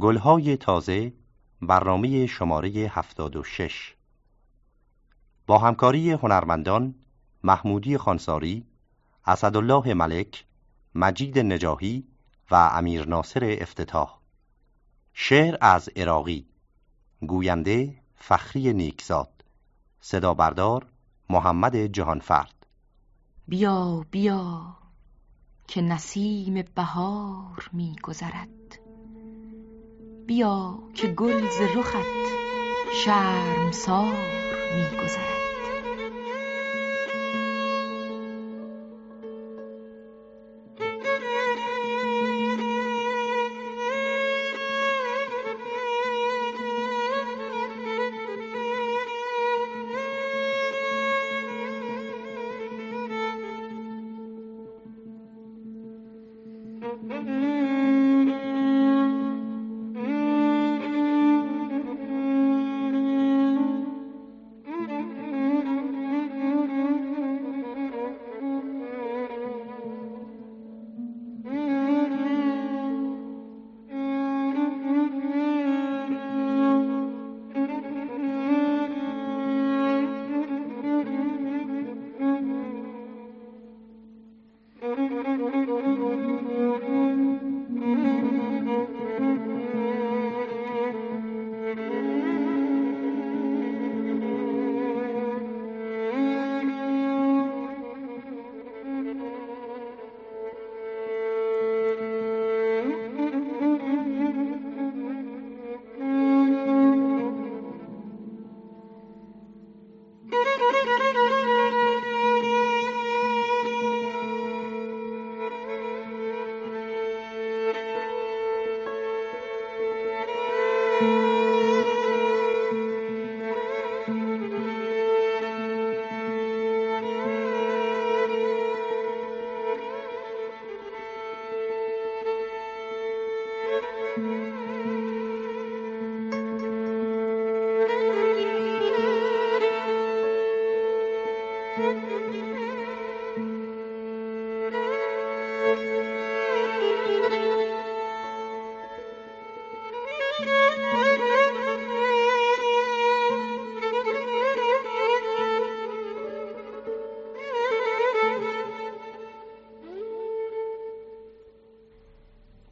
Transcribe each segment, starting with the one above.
گلهای تازه برنامه شماره 76 با همکاری هنرمندان محمودی خانساری، اسدالله ملک، مجید نجاهی و امیر ناصر افتتاح. شعر از عراقی گوینده فخری نیکزاد. صدا بردار محمد جهانفرد. بیا بیا که نسیم بهار می گذرد بیا که گل ز رخت شرمسار می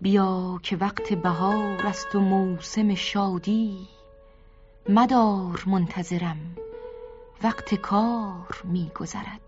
بیا که وقت بهار است و موسم شادی. مدار منتظرم وقت کار میگذرد.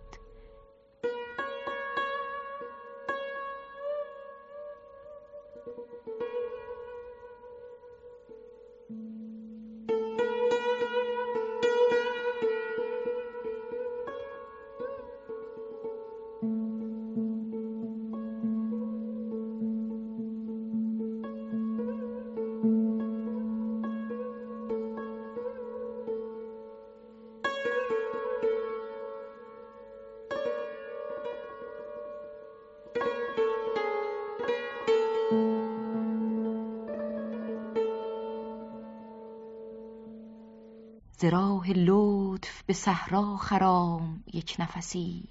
ز راه لطف به صحرا خرام یک نفسی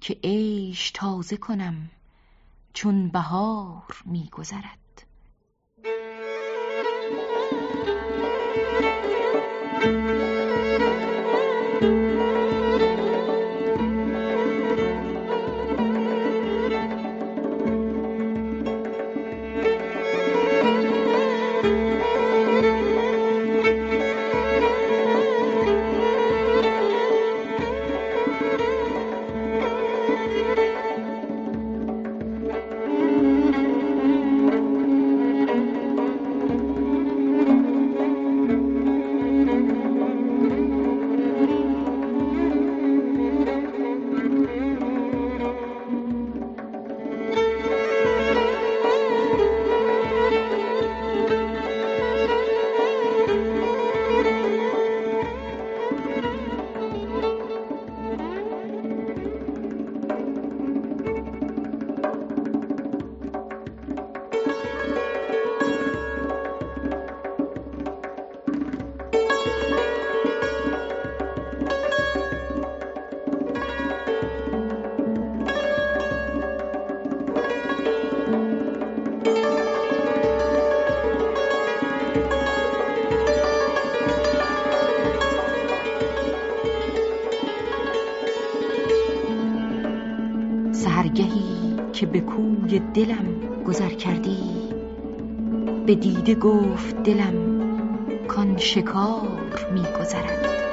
که عیش تازه کنم چون بهار میگذرد. که به کوی دلم گذر کردی. به دیده گفت دلم کان شکار میگذرد.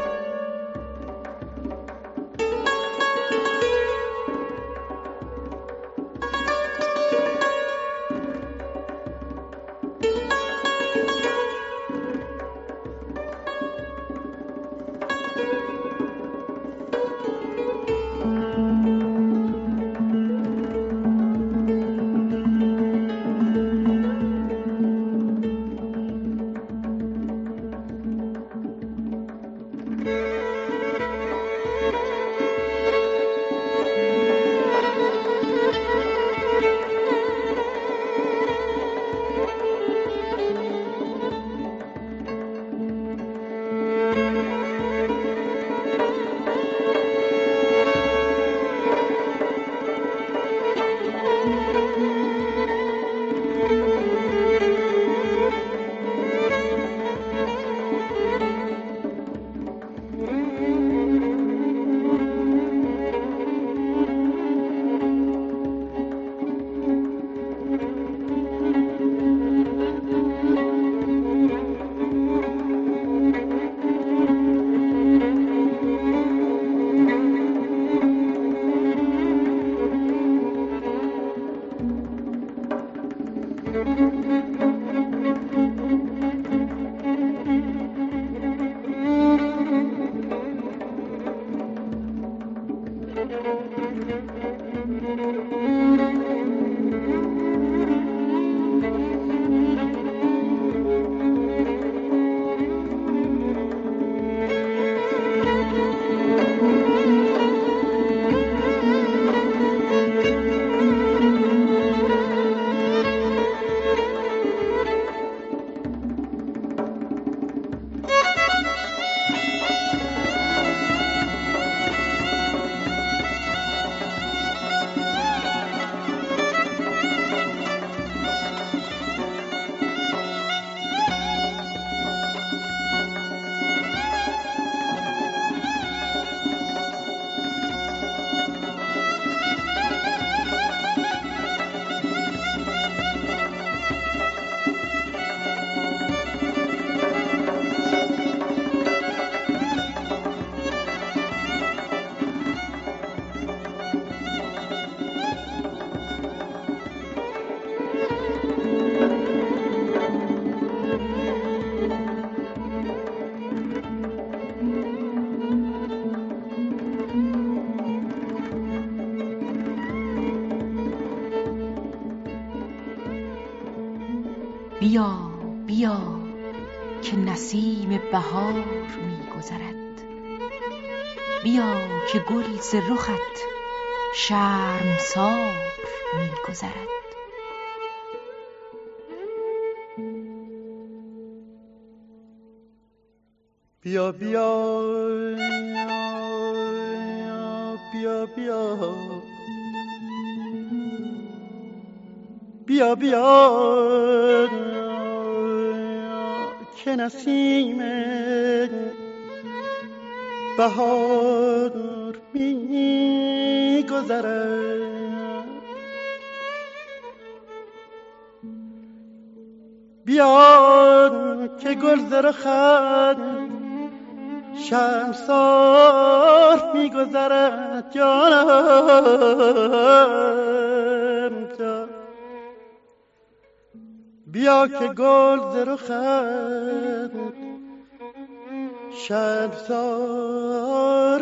بیا بیا که نسیم بهار میگذرد. بیا که گل ز رخت شرمسار میگذرد. بیا بیا بیا بیا بیا بیا. که نسیم بهار می گذرد بیا که گل زرخد شمسار می گذرد جانم بیا که گل درخت شبسار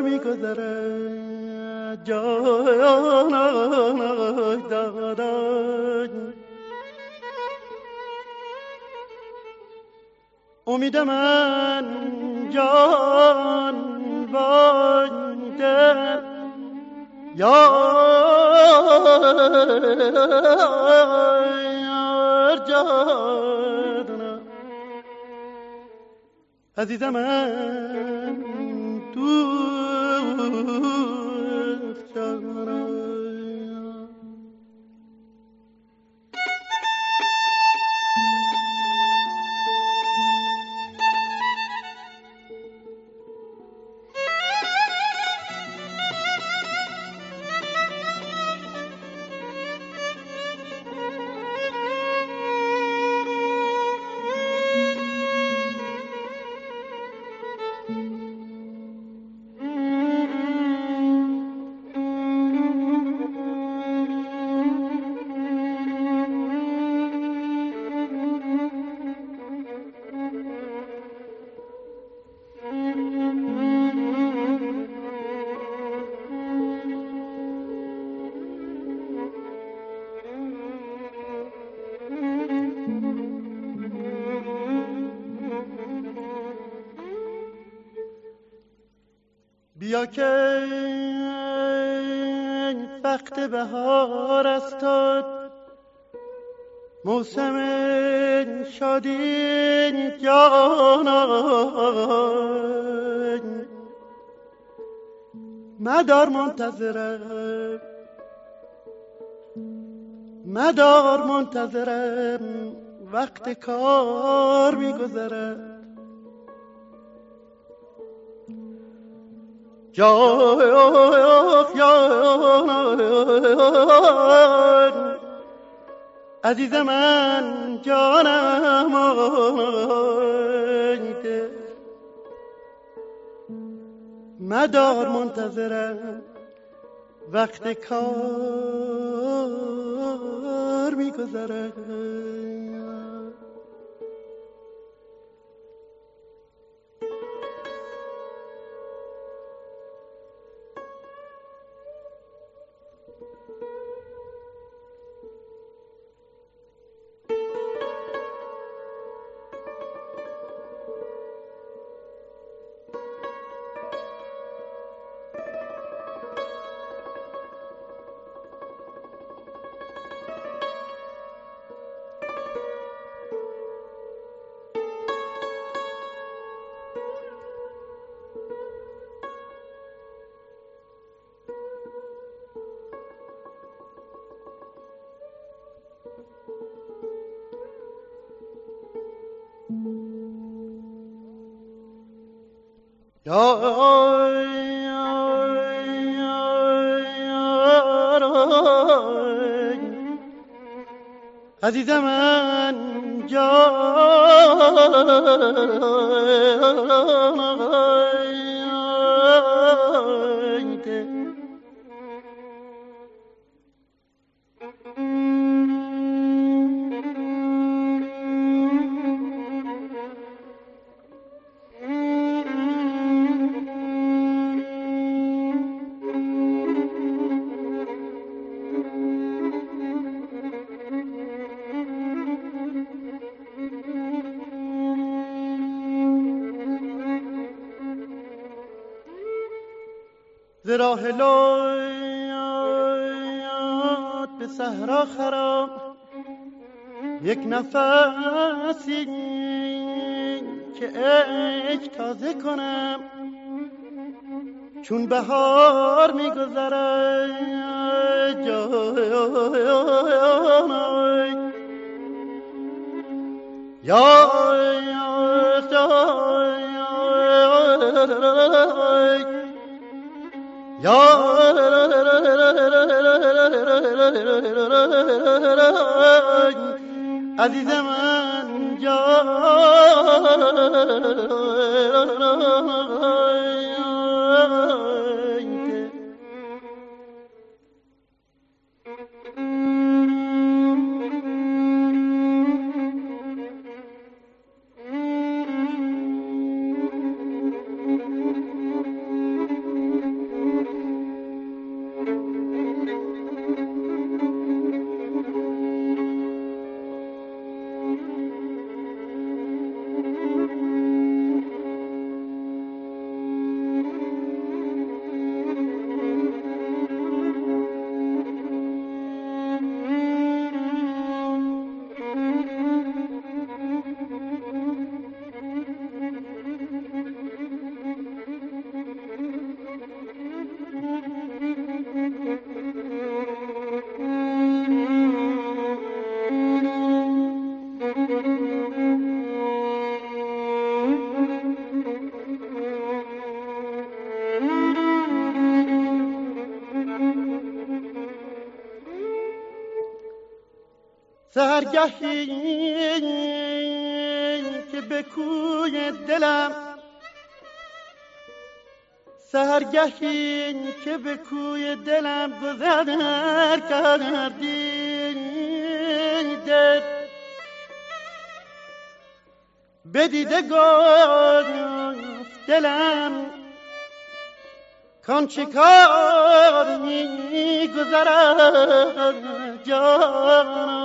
میگذره. جان دادن امید من جان بانده یا جانم عزیز من دوست بیا که وقت بهار است موسم شادی جانان مدار منتظرم مدار منتظرم وقت کار میگذرد. جان عزیز من جانم مدار منتظرم وقت کار میگذرد عزیز من راه به صحرا خراب یک نفسی که عشق تازه کنم چون بهار میگذرد یا یا عزیز من سهرگهی که به کوی دلم. سهرگهی که به کوی دلم گذر کردی. بدیده گفت دلم. کان چه کار می گذرد جان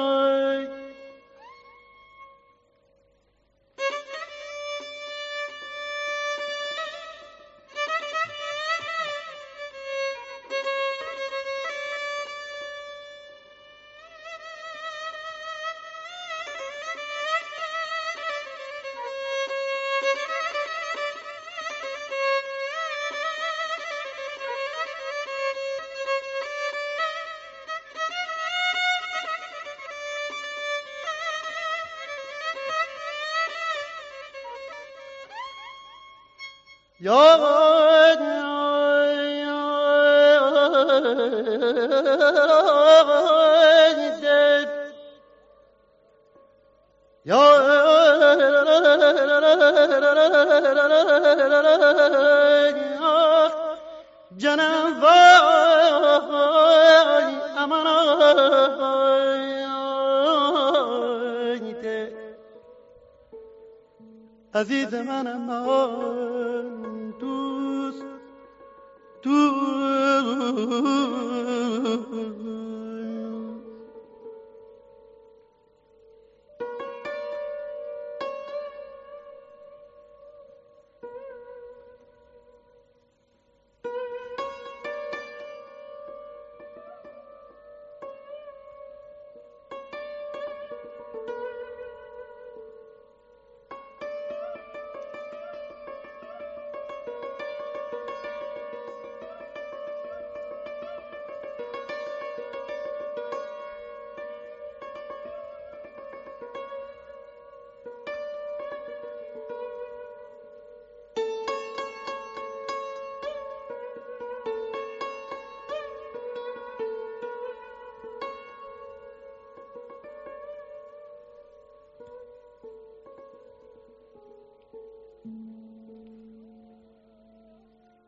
جنم وای امان عزیز منم من دوست.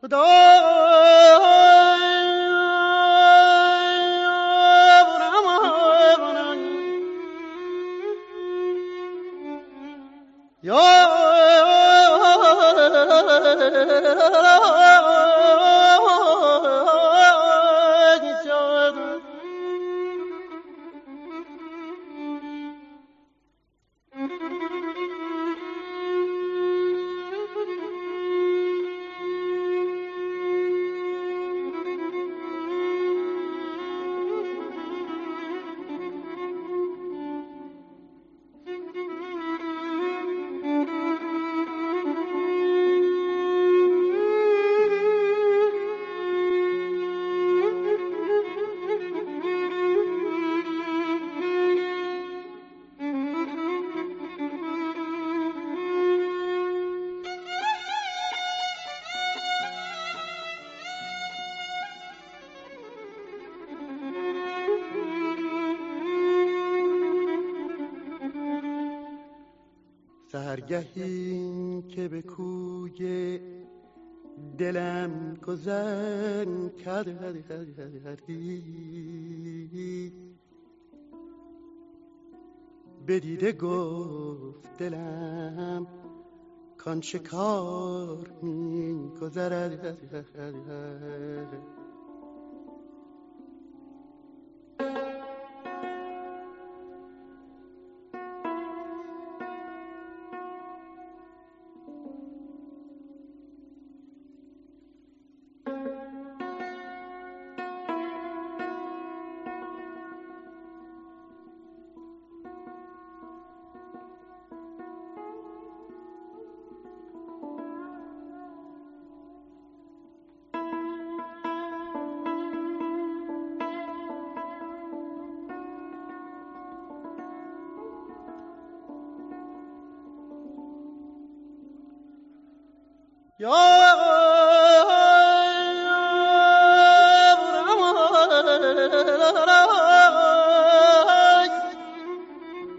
دوست سهرگهی که به کوی دلم گذر کردی بدیده گفت دلم کان شکار می گذرد. یا